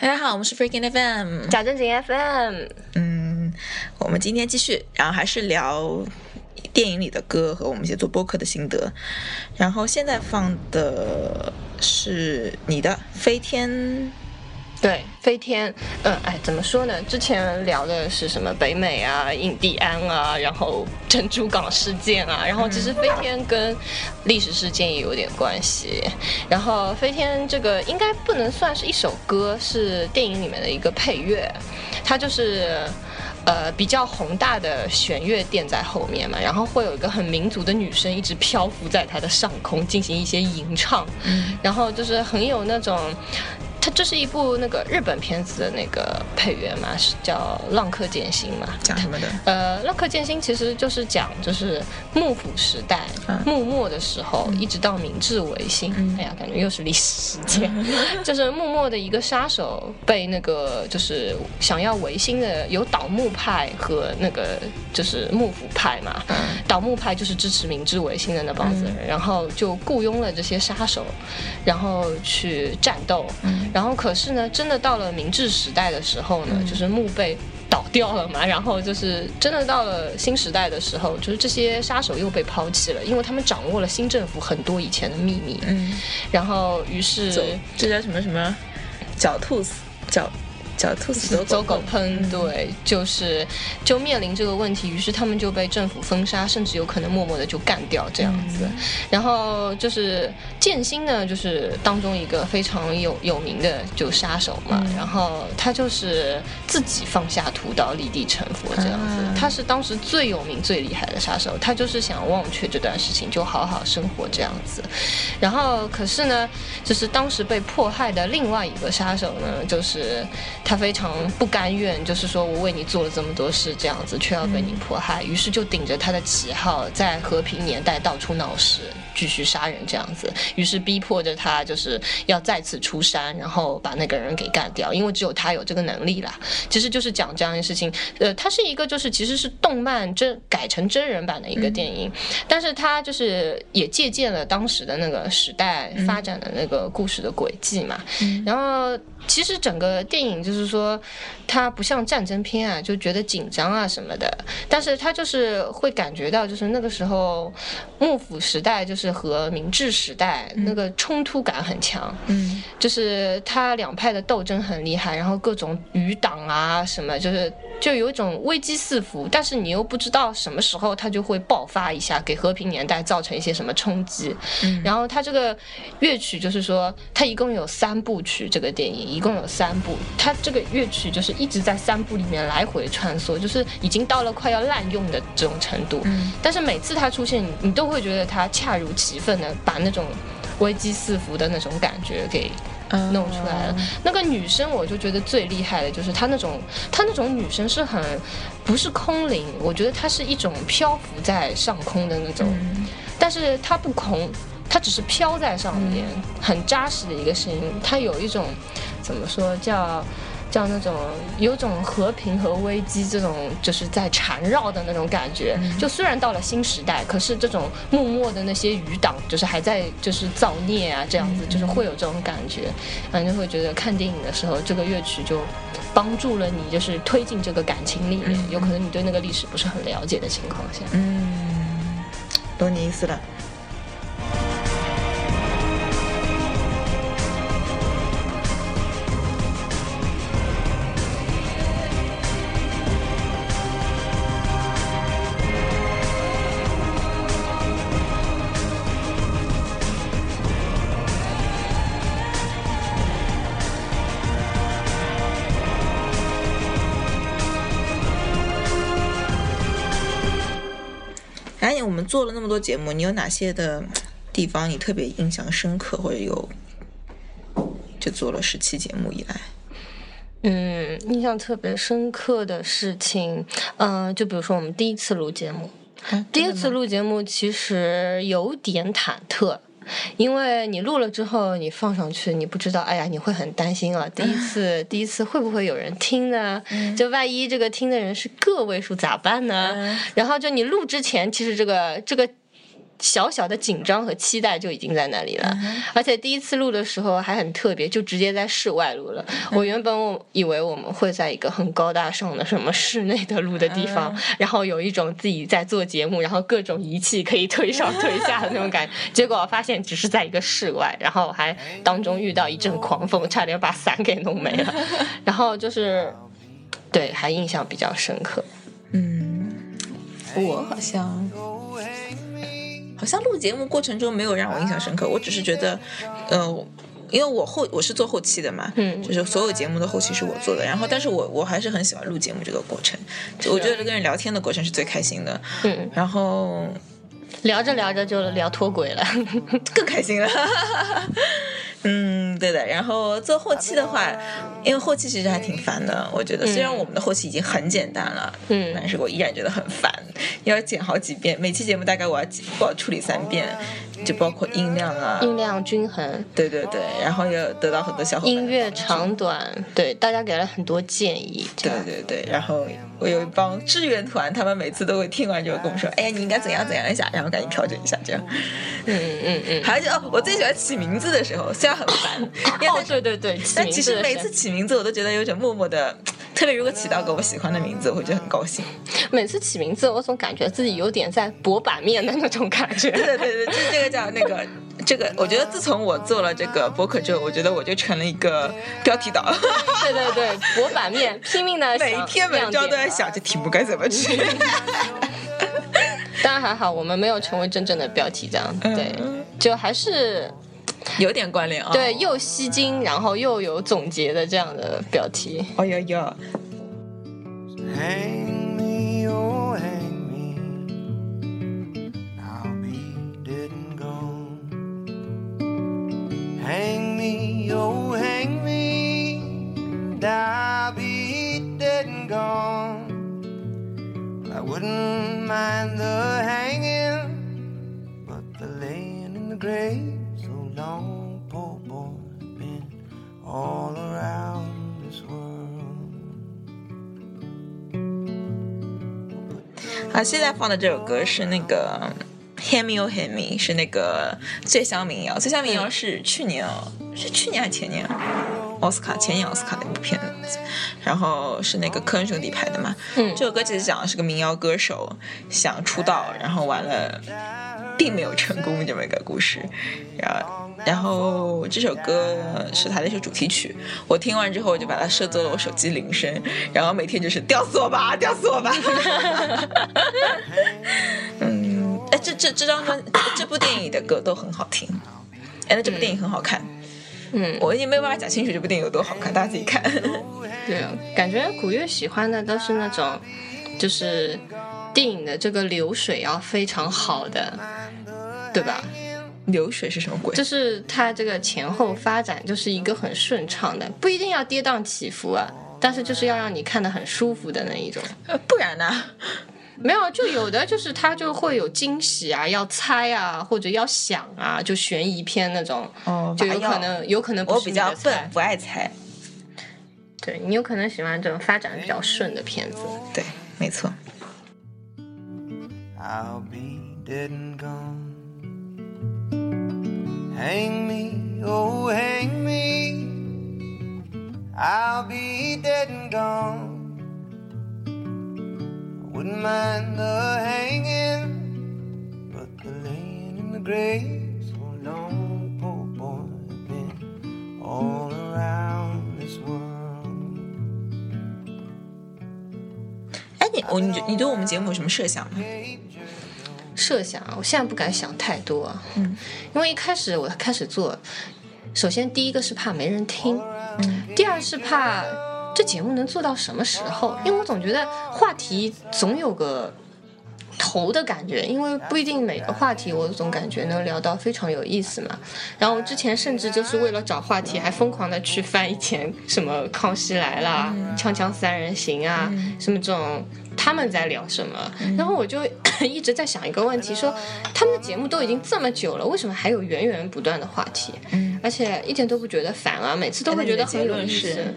大家好，我们是 Freaking FM，假正经 FM。嗯，我们今天继续，然后还是聊电影里的歌和我们一些做播客的心得。然后现在放的是你的《飞天》。对，飞天，嗯，哎，怎么说呢？之前聊的是什么北美啊、印第安啊，然后珍珠港事件啊，然后其实飞天跟历史事件也有点关系。然后飞天这个应该不能算是一首歌，是电影里面的一个配乐，它就是呃比较宏大的弦乐垫在后面嘛，然后会有一个很民族的女生一直漂浮在它的上空进行一些吟唱，然后就是很有那种。它这是一部那个日本片子的那个配乐嘛，是叫《浪客剑心》嘛？讲什么的？呃，《浪客剑心》其实就是讲，就是幕府时代幕末的时候，一直到明治维新。哎呀，感觉又是历史事件。就是幕末的一个杀手被那个就是想要维新的有倒幕派和那个就是幕府派嘛。倒幕派就是支持明治维新的那帮子人，然后就雇佣了这些杀手，然后去战斗。然后，可是呢，真的到了明治时代的时候呢，就是墓被倒掉了嘛。然后就是真的到了新时代的时候，就是这些杀手又被抛弃了，因为他们掌握了新政府很多以前的秘密。嗯，然后于是这叫什么什么，狡兔死狡。小兔子走狗烹，对，就是就面临这个问题，于是他们就被政府封杀，甚至有可能默默的就干掉这样子。然后就是剑心呢，就是当中一个非常有有名的就杀手嘛。然后他就是自己放下屠刀，立地成佛这样子。他是当时最有名、最厉害的杀手。他就是想忘却这段事情，就好好生活这样子。然后可是呢，就是当时被迫害的另外一个杀手呢，就是。他非常不甘愿，就是说我为你做了这么多事，这样子却要被你迫害，于是就顶着他的旗号，在和平年代到处闹事。继续杀人这样子，于是逼迫着他，就是要再次出山，然后把那个人给干掉，因为只有他有这个能力啦。其实就是讲这样的事情。呃，它是一个就是其实是动漫真改成真人版的一个电影，但是它就是也借鉴了当时的那个时代发展的那个故事的轨迹嘛。然后其实整个电影就是说，它不像战争片啊，就觉得紧张啊什么的，但是它就是会感觉到就是那个时候幕府时代就是。是和明治时代那个冲突感很强，嗯，就是他两派的斗争很厉害，然后各种余党啊什么，就是就有一种危机四伏，但是你又不知道什么时候它就会爆发一下，给和平年代造成一些什么冲击。然后它这个乐曲就是说，它一共有三部曲，这个电影一共有三部，它这个乐曲就是一直在三部里面来回穿梭，就是已经到了快要滥用的这种程度。但是每次它出现，你都会觉得它恰如。其分的把那种危机四伏的那种感觉给弄出来了。那个女生，我就觉得最厉害的就是她那种，她那种女生是很不是空灵，我觉得她是一种漂浮在上空的那种，但是她不空，她只是飘在上面，很扎实的一个声音。她有一种怎么说叫？叫那种有种和平和危机这种就是在缠绕的那种感觉。就虽然到了新时代，可是这种默默的那些余党就是还在就是造孽啊，这样子就是会有这种感觉。反正会觉得看电影的时候，这个乐曲就帮助了你，就是推进这个感情里面。有可能你对那个历史不是很了解的情况下，嗯，懂你意思了。做了那么多节目，你有哪些的地方你特别印象深刻，或者有就做了十期节目以来，嗯，印象特别深刻的事情，嗯，就比如说我们第一次录节目，第一次录节目其实有点忐忑。因为你录了之后，你放上去，你不知道，哎呀，你会很担心啊。第一 次，第一次会不会有人听呢？就万一这个听的人是个位数咋办呢？然后就你录之前，其实这个这个小小的紧张和期待就已经在那里了。而且第一次录的时候还很特别，就直接在室外录了。我原本我以为我们会在一个很高大上的什么室内的录的地方，然后有一种自己在做节目，然后各种仪器可以推上推下的那种感觉。结果发现只是在一个室外，然后还当中遇到一阵狂风，差点把伞给弄没了。然后就是，对，还印象比较深刻。嗯，我好像好像录节目过程中没有让我印象深刻，我只是觉得，呃。因为我后我是做后期的嘛，嗯就是所有节目的后期是我做的，然后但是我我还是很喜欢录节目这个过程，就我觉得跟人聊天的过程是最开心的，嗯，然后聊着聊着就聊脱轨了。更开心了。嗯，对的。然后做后期的话，因为后期其实还挺烦的，我觉得虽然我们的后期已经很简单了，嗯。但是我依然觉得很烦，要剪好几遍，每期节目大概我要我要处理三遍，就包括音量啊，音量均衡，对对对，然后又得到很多小伙伴音乐长短，对大家给了很多建议。对对对，然后我有一帮志愿团，他们每次都会听完之后跟我说：“哎呀，你应该怎样怎样一下，然后赶紧调整一下。”这样，嗯嗯嗯。还有就哦，我最喜欢起名字的时候，虽然很烦，哦，对对对，但其实每次起名字，我都觉得有种默默的，特别如果起到个我喜欢的名字，我会觉得很高兴。每次起名字，我总感觉自己有点在博版面的那种感觉。对对对，就这个叫那个。这个我觉得，自从我做了这个博客之后，我觉得我就成了一个标题党，对对对，博版面，拼命的每一篇文章都在想这题目该怎么去。当然还好，我们没有成为真正的标题党，对，就还是有点关联啊、对又吸睛，然后又有总结的这样的标题。哦哟哟，Hang me, oh, hang me. I'll be dead and gone. Hang me, oh, hang me. And I'll be dead and gone. I wouldn't mind the hanging, but the laying in the grave long, poor boy, been all around this world. 好，现在放的这首歌是那个《Hand Me Oh Hand Me》，是那个最香民谣。最香民谣是去年哦，是去年还是前年啊？奥斯卡前年奥斯卡的一部片子，然后是那个科恩兄弟拍的嘛。嗯这首歌其实讲的是个民谣歌手想出道，然后完了并没有成功这么一个故事。然后，然后这首歌是他的一首主题曲，我听完之后我就把它设作了我手机铃声，然后每天就是吊死我吧，吊死我吧。嗯，哎，这这这张专这部电影的歌都很好听，哎，那这部电影很好看，嗯，我已经没有办法讲清楚这部电影有多好看，大家自己看。对，感觉古月喜欢的都是那种，就是电影的这个流水要非常好的，对吧？流水是什么鬼？就是它这个前后发展就是一个很顺畅的，不一定要跌宕起伏啊，但是就是要让你看得很舒服的那一种。呃不然呢？没有，就有的就是它就会有惊喜啊，要猜啊，或者要想啊，就悬疑片那种，哦就有可能有可能不是我比较笨，不爱猜。对你有可能喜欢这种发展比较顺的片子。对，没错。I'll be dead and gone. Hang me, oh, hang me. I'll be dead and gone. I wouldn't mind the hanging, but the laying in the grave so long, poor boy, been all around this world. 哎，你我你你对我们节目有什么设想吗？ 设想啊，我现在不敢想太多啊，嗯，因为一开始我开始做，首先第一个是怕没人听，嗯，第二是怕这节目能做到什么时候，因为我总觉得话题总有个头的感觉，因为不一定每个话题我总感觉能聊到非常有意思嘛。然后之前甚至就是为了找话题，还疯狂的去翻以前什么《康熙来了》锵锵三人行》啊，什么这种他们在聊什么，然后我就 一直在想一个问题，说他们的节目都已经这么久了，为什么还有源源不断的话题？嗯，而且一点都不觉得烦啊，每次都会觉得很有意思。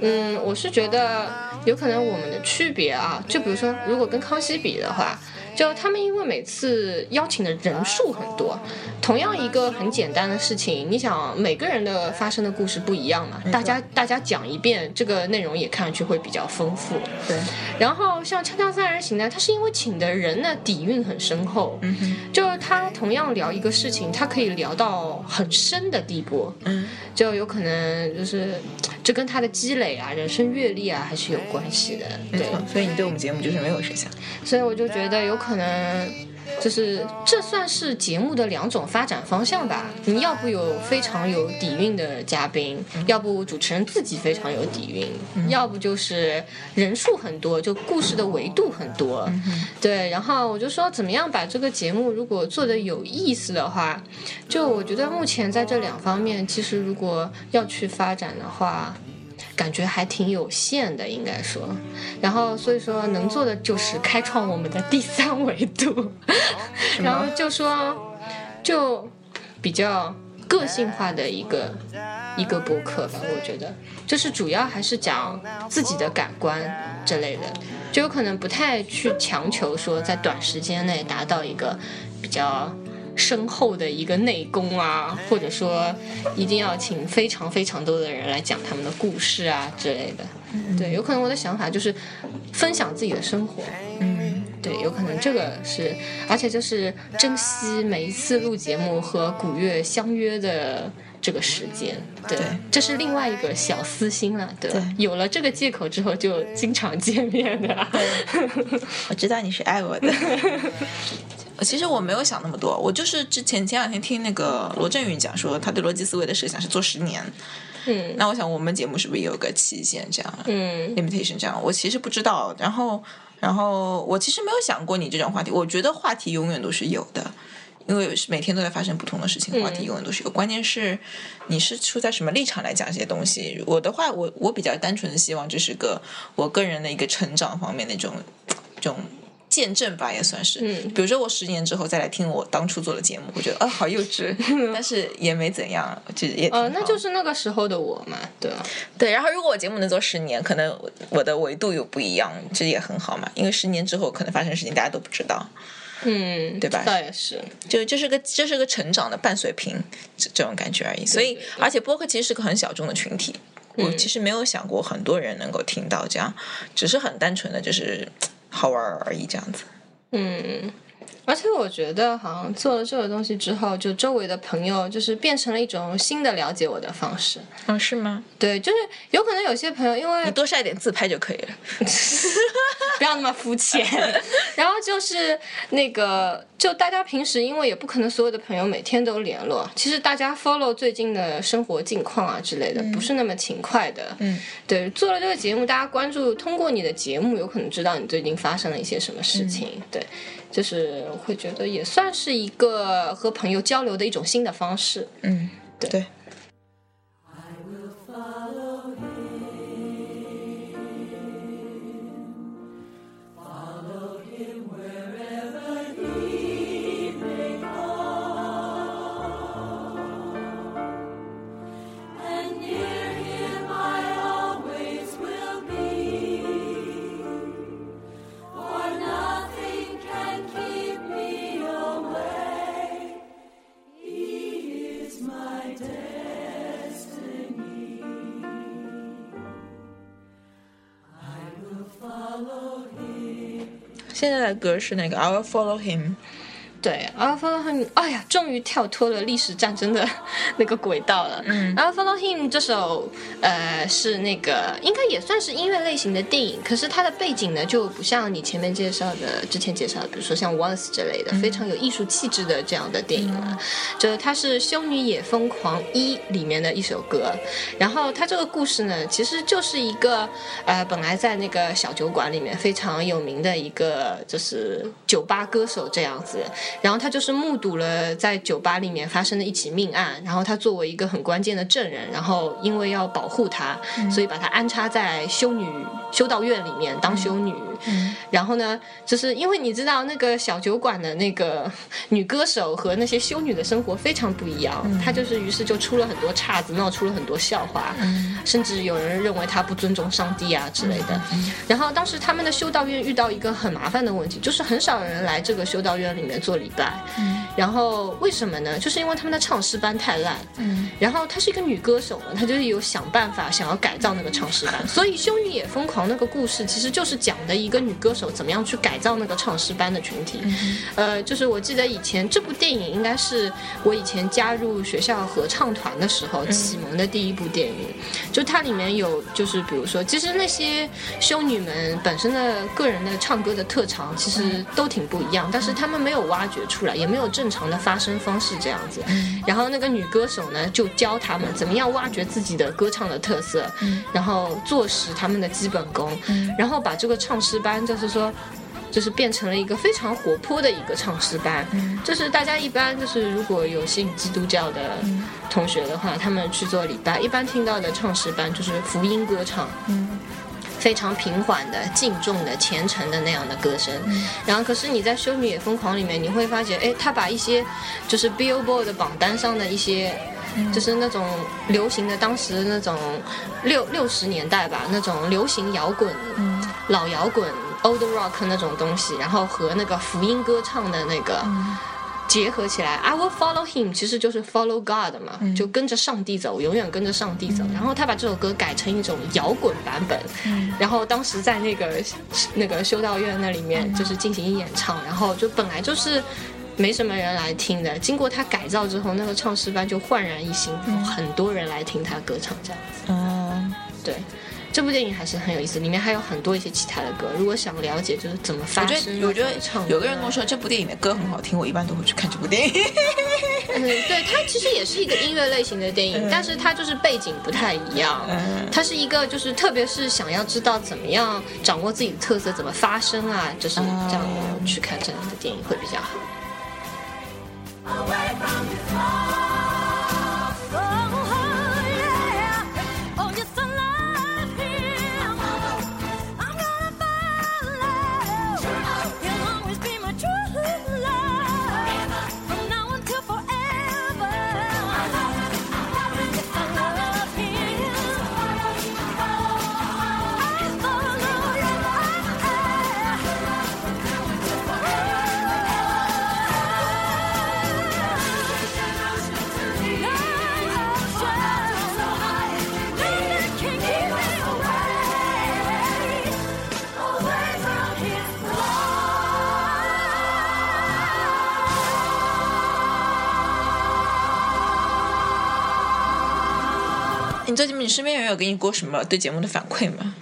嗯，我是觉得有可能我们的区别啊，就比如说，如果跟康熙比的话，就他们因为每次邀请的人数很多，同样一个很简单的事情，你想每个人的发生的故事不一样嘛，大家大家讲一遍，这个内容也看上去会比较丰富。对，然后像《锵锵三人行》呢，他是因为请的人呢底蕴很深厚，嗯哼，就是他同样聊一个事情，他可以聊到很深的地步，嗯，就有可能就是这跟他的积累啊、人生阅历啊还是有关系的，对。所以你对我们节目就是没有设想。所以我就觉得有可能，就是这算是节目的两种发展方向吧。你要不有非常有底蕴的嘉宾，要不主持人自己非常有底蕴，要不就是人数很多，就故事的维度很多。对，然后我就说怎么样把这个节目如果做的有意思的话，就我觉得目前在这两方面，其实如果要去发展的话。感觉还挺有限的，应该说，然后所以说能做的就是开创我们的第三维度，然后就说就比较个性化的一个一个博客吧，我觉得就是主要还是讲自己的感官之类的，就有可能不太去强求说在短时间内达到一个比较。深厚的一个内功啊，或者说一定要请非常非常多的人来讲他们的故事啊之类的。对，有可能我的想法就是分享自己的生活。嗯，对，有可能这个是，而且就是珍惜每一次录节目和古月相约的这个时间。对，对这是另外一个小私心了。对吧，对有了这个借口之后，就经常见面的。我知道你是爱我的。其实我没有想那么多，我就是之前前两天听那个罗振宇讲说，他对逻辑思维的设想是做十年。嗯那我想我们节目是不是也有个期限这样？嗯 limitation 这样，我其实不知道。然后，然后我其实没有想过你这种话题。我觉得话题永远都是有的，因为是每天都在发生不同的事情，话题永远都是有。关键是你是处在什么立场来讲这些东西。我的话，我我比较单纯的希望这是个我个人的一个成长方面的一种这种。见证吧，也算是。嗯比如说我十年之后再来听我当初做的节目，我觉得啊好幼稚，但是也没怎样，就也哦呃，那就是那个时候的我嘛，对啊？对，然后如果我节目能做十年，可能我我的维度又不一样，这也很好嘛。因为十年之后可能发生的事情大家都不知道，嗯，对吧倒也是。就这是个这是个成长的伴随品这这种感觉而已。所以而且播客其实是个很小众的群体，我嗯其实没有想过很多人能够听到这样，只是很单纯的就是好玩而已这样子。嗯，而且我觉得好像做了这个东西之后，就周围的朋友就是变成了一种新的了解我的方式。嗯，是吗？对，就是有可能有些朋友因为你多晒点自拍就可以了。不要那么肤浅。然后就是那个，就大家平时因为也不可能所有的朋友每天都联络，其实大家 follow 最近的生活近况啊之类的，不是那么勤快的。嗯，对，做了这个节目，大家关注，通过你的节目，有可能知道你最近发生了一些什么事情。对，就是会觉得也算是一个和朋友交流的一种新的方式。嗯，对对。现在的歌是那个 I will follow him。 对，《I Follow Him》，哎呀，终于跳脱了历史战争的那个轨道了。嗯，《I Follow Him》这首，呃，是那个应该也算是音乐类型的电影，可是它的背景呢，就不像你前面介绍的、之前介绍的，比如说像《Once》之类的，非常有艺术气质的这样的电影了。就是它是《修女也疯狂一》里面的一首歌，然后它这个故事呢，其实就是一个，呃，本来在那个小酒馆里面非常有名的一个就是酒吧歌手这样子。然后他就是目睹了在酒吧里面发生的一起命案，然后他作为一个很关键的证人，然后因为要保护他，所以把他安插在修女修道院里面当修女。然后呢，就是因为你知道那个小酒馆的那个女歌手和那些修女的生活非常不一样，她就是于是就出了很多岔子，闹出了很多笑话，甚至有人认为她不尊重上帝啊之类的。然后当时他们的修道院遇到一个很麻烦的问题，就是很少人来这个修道院里面做礼拜。然后为什么呢？就是因为他们的唱诗班太烂。然后她是一个女歌手嘛，她就是有想办法想要改造那个唱诗班，所以《修女也疯狂》那个故事其实就是讲的一个女歌手怎么样去改造那个唱诗班的群体。呃，就是我记得以前这部电影应该是我以前加入学校合唱团的时候启蒙的第一部电影。就它里面有就是比如说，其实那些修女们本身的个人的唱歌的特长其实都挺不一样，但是她们没有挖掘出来，也没有正常的发声方式这样子。然后那个女歌手呢，就教他们怎么样挖掘自己的歌唱的特色，然后坐实他们的基本功，然后把这个唱诗班就是说。就是变成了一个非常活泼的一个唱诗班，就是大家一般就是如果有信基督教的同学的话，他们去做礼拜，一般听到的唱诗班就是福音歌唱，非常平缓的、敬重的、虔诚的那样的歌声。然后，可是你在《修女也疯狂》里面，你会发现，哎，他把一些就是 Billboard 的榜单上的一些。就是那种流行的，当时那种六六十年代吧，那种流行摇滚、老摇滚、old rock 那种东西，然后和那个福音歌唱的那个结合起来，I will follow him，其实就是 follow God 嘛，就跟着上帝走，永远跟着上帝走。然后他把这首歌改成一种摇滚版本，然后当时在那个那个修道院那里面就是进行演唱，然后就本来就是。没什么人来听的，经过他改造之后，那个唱诗班就焕然一新，有很多人来听他歌唱这样子。嗯，对，这部电影还是很有意思，里面还有很多一些其他的歌。如果想了解就是怎么发我觉声，得，我觉得唱，有个人跟我说这部电影的歌很好听，我一般都会去看这部电影。嗯，对，它其实也是一个音乐类型的电影，但是它就是背景不太一样。嗯它是一个就是特别是想要知道怎么样掌握自己的特色，怎么发声啊，就是这样的去看这样的电影会比较好。Away from the 最近你身边有人有给你过什么对节目的反馈吗？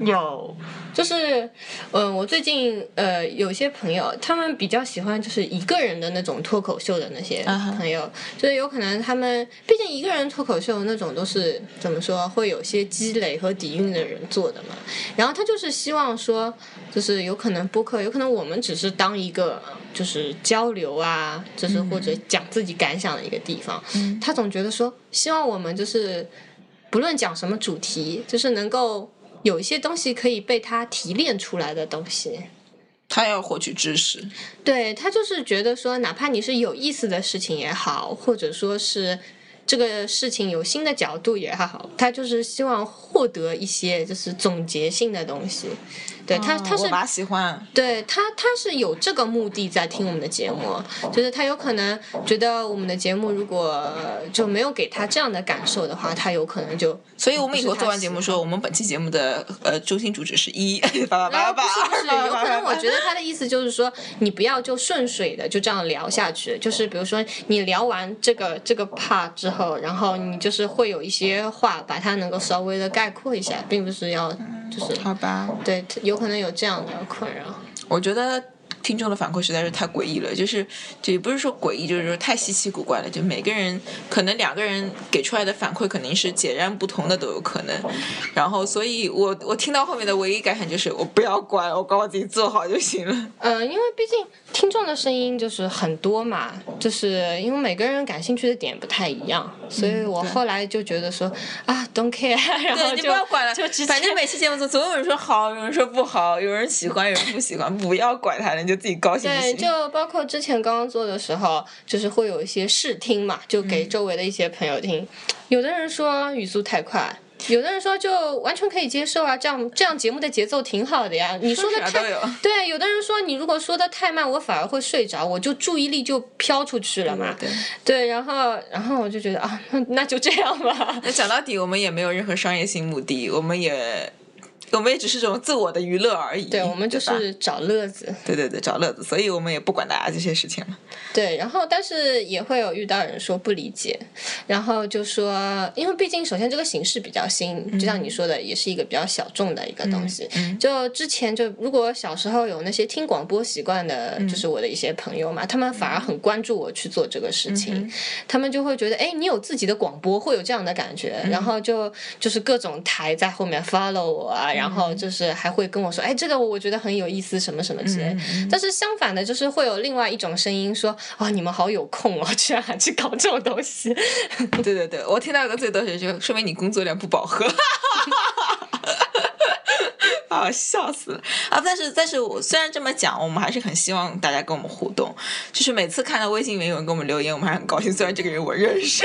有，就是，嗯、我最近呃有些朋友，他们比较喜欢就是一个人的那种脱口秀的那些朋友就是有可能他们毕竟一个人脱口秀那种都是怎么说，会有些积累和底蕴的人做的嘛。然后他就是希望说，就是有可能播客，有可能我们只是当一个就是交流啊，就是或者讲自己感想的一个地方。他总觉得说，希望我们就是不论讲什么主题，就是能够有一些东西可以被他提炼出来的东西。他要获取知识，对他就是觉得说，哪怕你是有意思的事情也好，或者说是这个事情有新的角度也好，他就是希望获得一些就是总结性的东西。对他，他是哦我妈喜欢，对他，他是有这个目的在听我们的节目，就是他有可能觉得我们的节目如果就没有给他这样的感受的话，他有可能就所以我们以后做完节目说，我们本期节目的呃中心主旨是一 八八不是不是，八，有可能我觉得他的意思就是说，你不要就顺水的就这样聊下去，就是比如说你聊完这个这个 part 之后，然后你就是会有一些话把它能够稍微的概括一下，并不是要就是好吧，对，有可能有这样的困扰。我觉得听众的反馈实在是太诡异了，就是就也不是说诡异，就是说太稀奇古怪了。就每个人可能两个人给出来的反馈肯定是截然不同的都有可能。然后，所以我我听到后面的唯一感想就是，我不要管，我管我自己做好就行了。呃，因为毕竟听众的声音就是很多嘛，就是因为每个人感兴趣的点不太一样，所以我后来就觉得说啊，don't care，然后对，你就不要管了，就反正每期节目总总有人说好，有人说不好，有人喜欢，有人不喜欢，不要管他了，你就自己高兴就对，就包括之前刚刚做的时候，就是会有一些试听嘛，就嗯给周围的一些朋友听。有的人说语速太快，有的人说就完全可以接受啊，这样这样节目的节奏挺好的呀。你说的太对，有的人说你如果说的太慢，我反而会睡着，我就注意力就飘出去了嘛。对，对，然后然后我就觉得啊，那那就这样吧。那讲到底，我们也没有任何商业性目的，我们也，我们也只是这种自我的娱乐而已。对，我们就是找乐子。对对对找乐子，所以我们也不管大家这些事情了。对，然后但是也会有遇到人说不理解，然后就说，因为毕竟首先这个形式比较新，就像你说的，也是一个比较小众的一个东西。就之前就如果小时候有那些听广播习惯的，就是我的一些朋友嘛，他们反而很关注我去做这个事情，他们就会觉得，哎，你有自己的广播，会有这样的感觉，然后就就是各种台在后面 follow 我啊，然后就是还会跟我说，哎，这个我觉得很有意思，什么什么之类。但是相反的，就是会有另外一种声音说，啊，你们好有空哦，居然还去搞这种东西。对对对，我听到一个最多的就说明你工作量不饱和。啊，笑死了啊！但是，但是我虽然这么讲，我们还是很希望大家跟我们互动。就是每次看到微信里面有人给我们留言，我们还很高兴。虽然这个人我认识，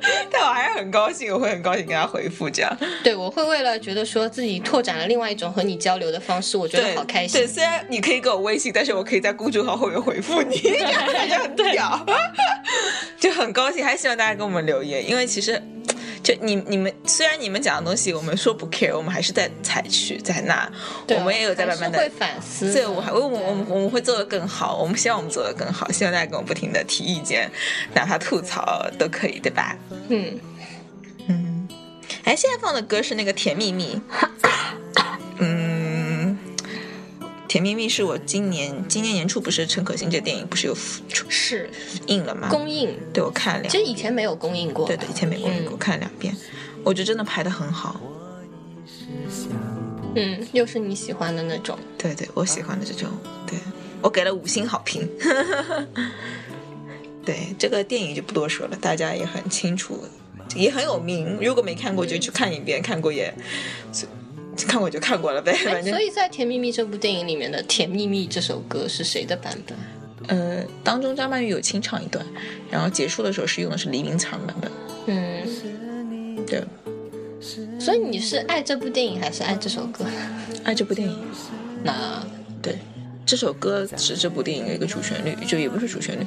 但我还是很高兴，我会很高兴跟他回复这样。对，我会为了觉得说自己拓展了另外一种和你交流的方式，我觉，得好开心对，。虽然你可以给我微信，但是我可以在公众号后面回复你，这样感觉很屌，就很高兴。还希望大家给我们留言，因为其实。就你你们虽然你们讲的东西我们说不 care，我们还是在采取在那，我们也有在慢慢的会反思。对，我还我我们我们会做得更好，我们希望我们做得更好，希望大家给我们不停的提意见，哪怕吐槽都可以，对吧？嗯，嗯，哎，现在放的歌是那个《甜蜜蜜》，嗯，《甜蜜蜜》是我今年今年年初不是陈可辛这电影不是有出是映了吗？公映，对我看了两其实以前没有公映过。对对，以前没公映过，看了两遍，我觉得真的拍的很好。嗯，又是你喜欢的那种。对对，我喜欢的这种，对我给了五星好评。对这个电影就不多说了，大家也很清楚，也很有名。如果没看过就去看一遍，看过也看过就看过了呗，哎，反正所以在《甜蜜蜜》这部电影里面的《甜蜜蜜》这首歌是谁的版本？呃，当中张曼玉有清唱一段，然后结束的时候是用的是黎明唱版本。嗯，对，所以你是爱这部电影还是爱这首歌？爱这部电影，那对。这首歌是这部电影的一个主旋律，就也不是主旋律。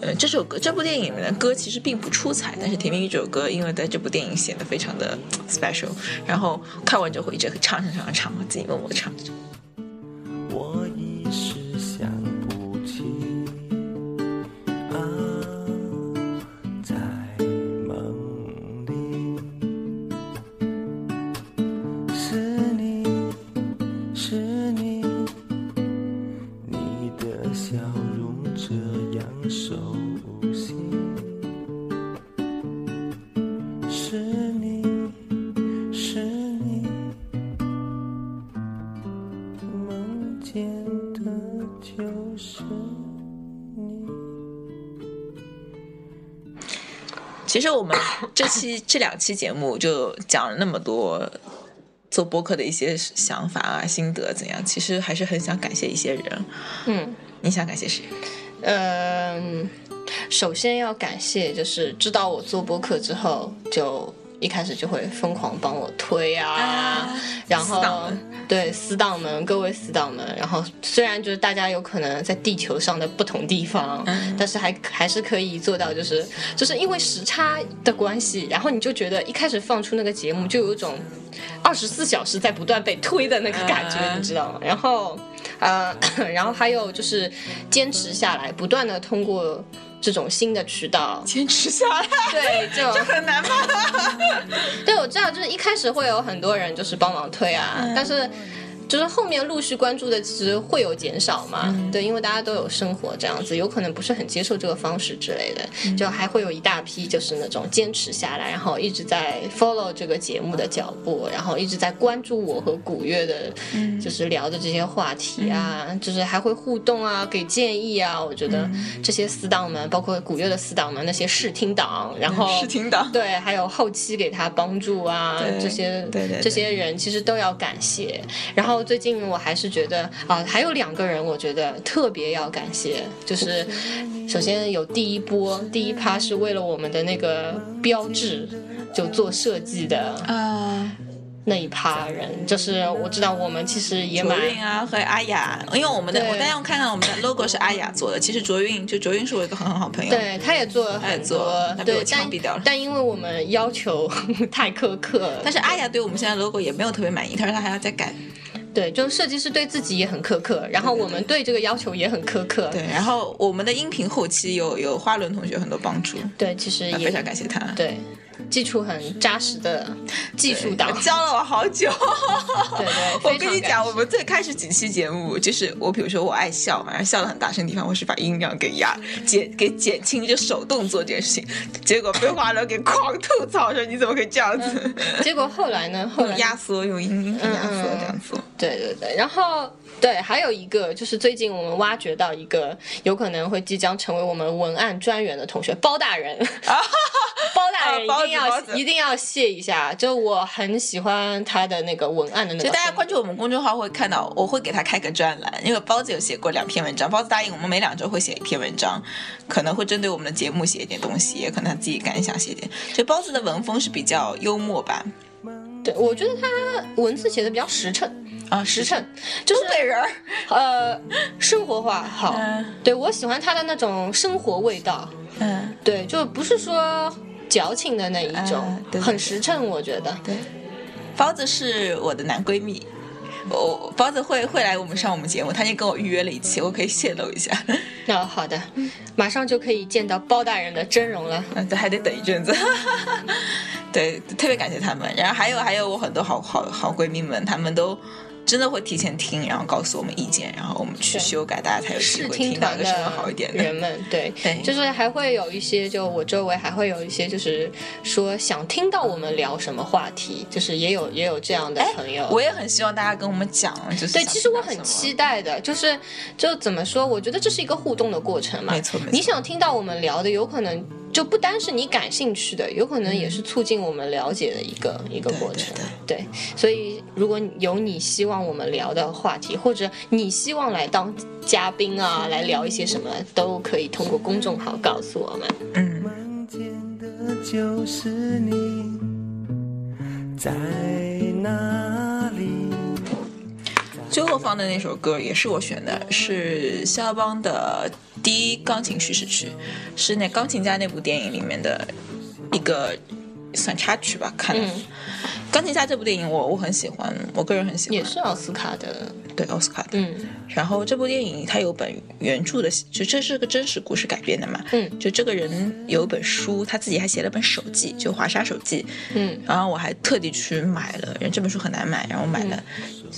呃，这首歌这部电影里面的歌其实并不出彩，但是《甜蜜蜜》这首歌因为在这部电影显得非常的 special，然后看完之后会一直唱唱唱唱，自己默默唱。其实我们这期 这两期节目就讲了那么多做播客的一些想法啊、心得怎样，其实还是很想感谢一些人。嗯你想感谢谁？嗯，首先要感谢，就是知道我做播客之后，就一开始就会疯狂帮我推啊，啊然后对死党们，各位死党们，然后虽然就是大家有可能在地球上的不同地方，嗯但是还还是可以做到，就是就是因为时差的关系，然后你就觉得一开始放出那个节目就有一种二十四小时在不断被推的那个感觉，嗯你知道吗？然后呃，然后还有就是坚持下来，不断的通过这种新的渠道，坚持下来，对，就 这很难吗？对，我知道，就是一开始会有很多人就是帮忙推啊，但是就是后面陆续关注的其实会有减少嘛，嗯。对，因为大家都有生活这样子，有可能不是很接受这个方式之类的，嗯。就还会有一大批就是那种坚持下来，然后一直在 follow 这个节目的脚步，然后一直在关注我和古月的，嗯。就是聊的这些话题啊，就是还会互动啊，给建议啊，我觉得嗯。这些死党们，包括古月的死党们，那些试听党，然后试听党。对，还有后期给他帮助啊，对这些对。这些人其实都要感谢。然后最近我还是觉得啊，还有两个人我觉得特别要感谢，就是首先有第一波第一趴是为了我们的那个标志就做设计的啊，那一趴人，就是我知道我们其实也卓蛮韵啊和阿雅，因为我们的我大家看看我们的 logo 是阿雅做的，其实卓韵就卓韵是我一个很很好朋友，对，他也做了他也很多做，他被我对，但枪毙掉了。但因为我们要求 太苛刻。了，但是阿雅对我们现在 logo 也没有特别满意，他说他还要再改。对，就设计师对自己也很苛刻，然后我们对这个要求也很苛刻。对，然后我们的音频后期有有花轮同学很多帮助，对，其实也非常感谢他。对，基础很扎实的技术党，教了我好久。对 对，我跟你讲，我们最开始几期节目，就是我比如说我爱笑嘛，然后笑的很大声的地方，我是把音量给压减给减轻，就手动做这件事情，结果被华伦给狂吐槽说你怎么可以这样子，结果后来呢？后来压缩用音压缩这样子。对对对，然后对，还有一个就是最近我们挖掘到一个有可能会即将成为我们文案专员的同学包大人，包大人一定要、一定要谢一下，就我很喜欢他的那个文案的那个就大家关注我们公众号会看到，我会给他开个专栏，因为包子有写过两篇文章，包子答应我们每两周会写一篇文章，可能会针对我们的节目写一点东西，也可能他自己感想写一点。就包子的文风是比较幽默吧，对我觉得他文字写的比较实诚。啊，实诚，就是东北人儿，呃，生活化好，嗯。对我喜欢他的那种生活味道，嗯，对，就不是说矫情的那一种，嗯对对很实诚，我觉得。对，包子是我的男闺蜜。我包子会会来我们上我们节目，他已经跟我预约了一期，我可以泄露一下，那、好的，马上就可以见到包大人的真容了。嗯，这还得等一阵子。对，特别感谢他们。然后还有还有我很多好好好闺蜜们，她们都真的会提前听，然后告诉我们意见，然后我们去修改，大家才有机会听到一个声音好一点的。人们，对，对就是还会有一些，就我周围还会有一些，就是说想听到我们聊什么话题，就是也有也有这样的朋友。我也很希望大家跟我们讲，就是对，其实我很期待的，就是就怎么说？我觉得这是一个互动的过程嘛。没错没错你想听到我们聊的，有可能就不单是你感兴趣的，有可能也是促进我们了解的一个、一个过程。对对所以如果有你希望我们聊的话题，或者你希望来当嘉宾啊，来聊一些什么，都可以通过公众号告诉我们。嗯，看见的就是你，在哪里？最后放的那首歌也是我选的，是肖邦的第一钢琴叙事曲，是那钢琴家那部电影里面的一个算插曲吧。看，钢琴家这部电影我我很喜欢，我个人很喜欢，也是奥斯卡的，对奥斯卡的。嗯然后这部电影它有本原著的，就这是个真实故事改编的嘛。嗯就这个人有一本书，他自己还写了本手记，就华沙手记。嗯然后我还特地去买了，因为这本书很难买，然后我买了。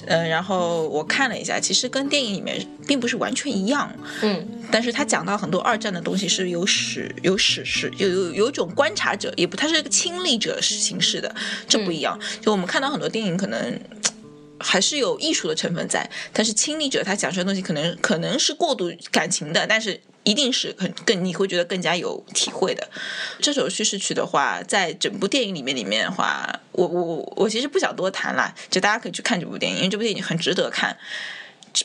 嗯、然后我看了一下，其实跟电影里面并不是完全一样，嗯但是他讲到很多二战的东西是有史有史实，有有有一种观察者，也不他是一个亲历者形式的，这不一一样。就我们看到很多电影可能。还是有艺术的成分在，但是亲历者他讲出来的东西可能可能是过度感情的，但是一定是很更你会觉得更加有体会的。这首叙事曲的话，在整部电影里面里面的话，我我我我其实不想多谈了，就大家可以去看这部电影，因为这部电影很值得看。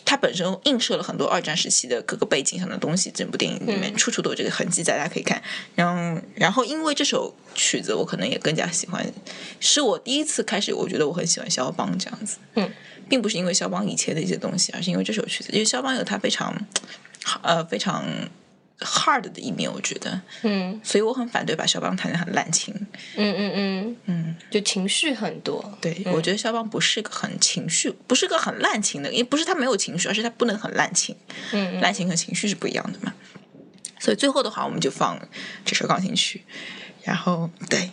它本身映射了很多二战时期的各个背景上的东西，整部电影里面处处都有这个痕迹在，大家可以看。然后，然后因为这首曲子，我可能也更加喜欢，是我第一次开始，我觉得我很喜欢肖邦这样子。嗯，并不是因为肖邦以前的一些东西，而是因为这首曲子，因为肖邦有他非常呃非常 hard 的一面，我觉得嗯，所以我很反对把肖邦弹得很滥情。嗯嗯嗯嗯，就情绪很多。对，我觉得肖邦不是个很情绪，不是个很滥情的，也不是他没有情绪，而是他不能很滥情。嗯，滥情和情绪是不一样的嘛。所以最后的话，我们就放这首钢琴曲，然后对，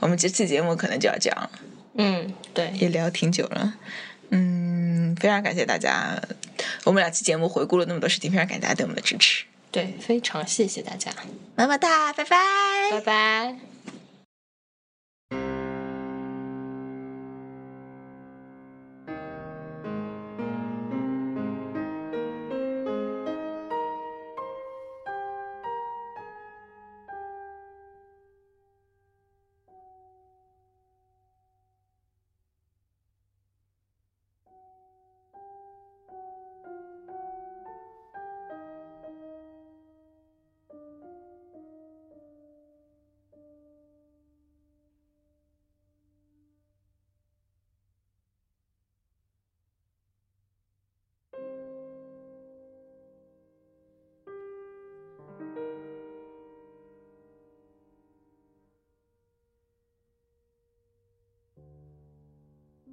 我们这次节目可能就要讲，嗯，对，也聊挺久了。嗯，非常感谢大家，我们两期节目回顾了那么多事情，非常感谢大家对我们的支持。对非常谢谢大家。么么哒拜拜。拜拜。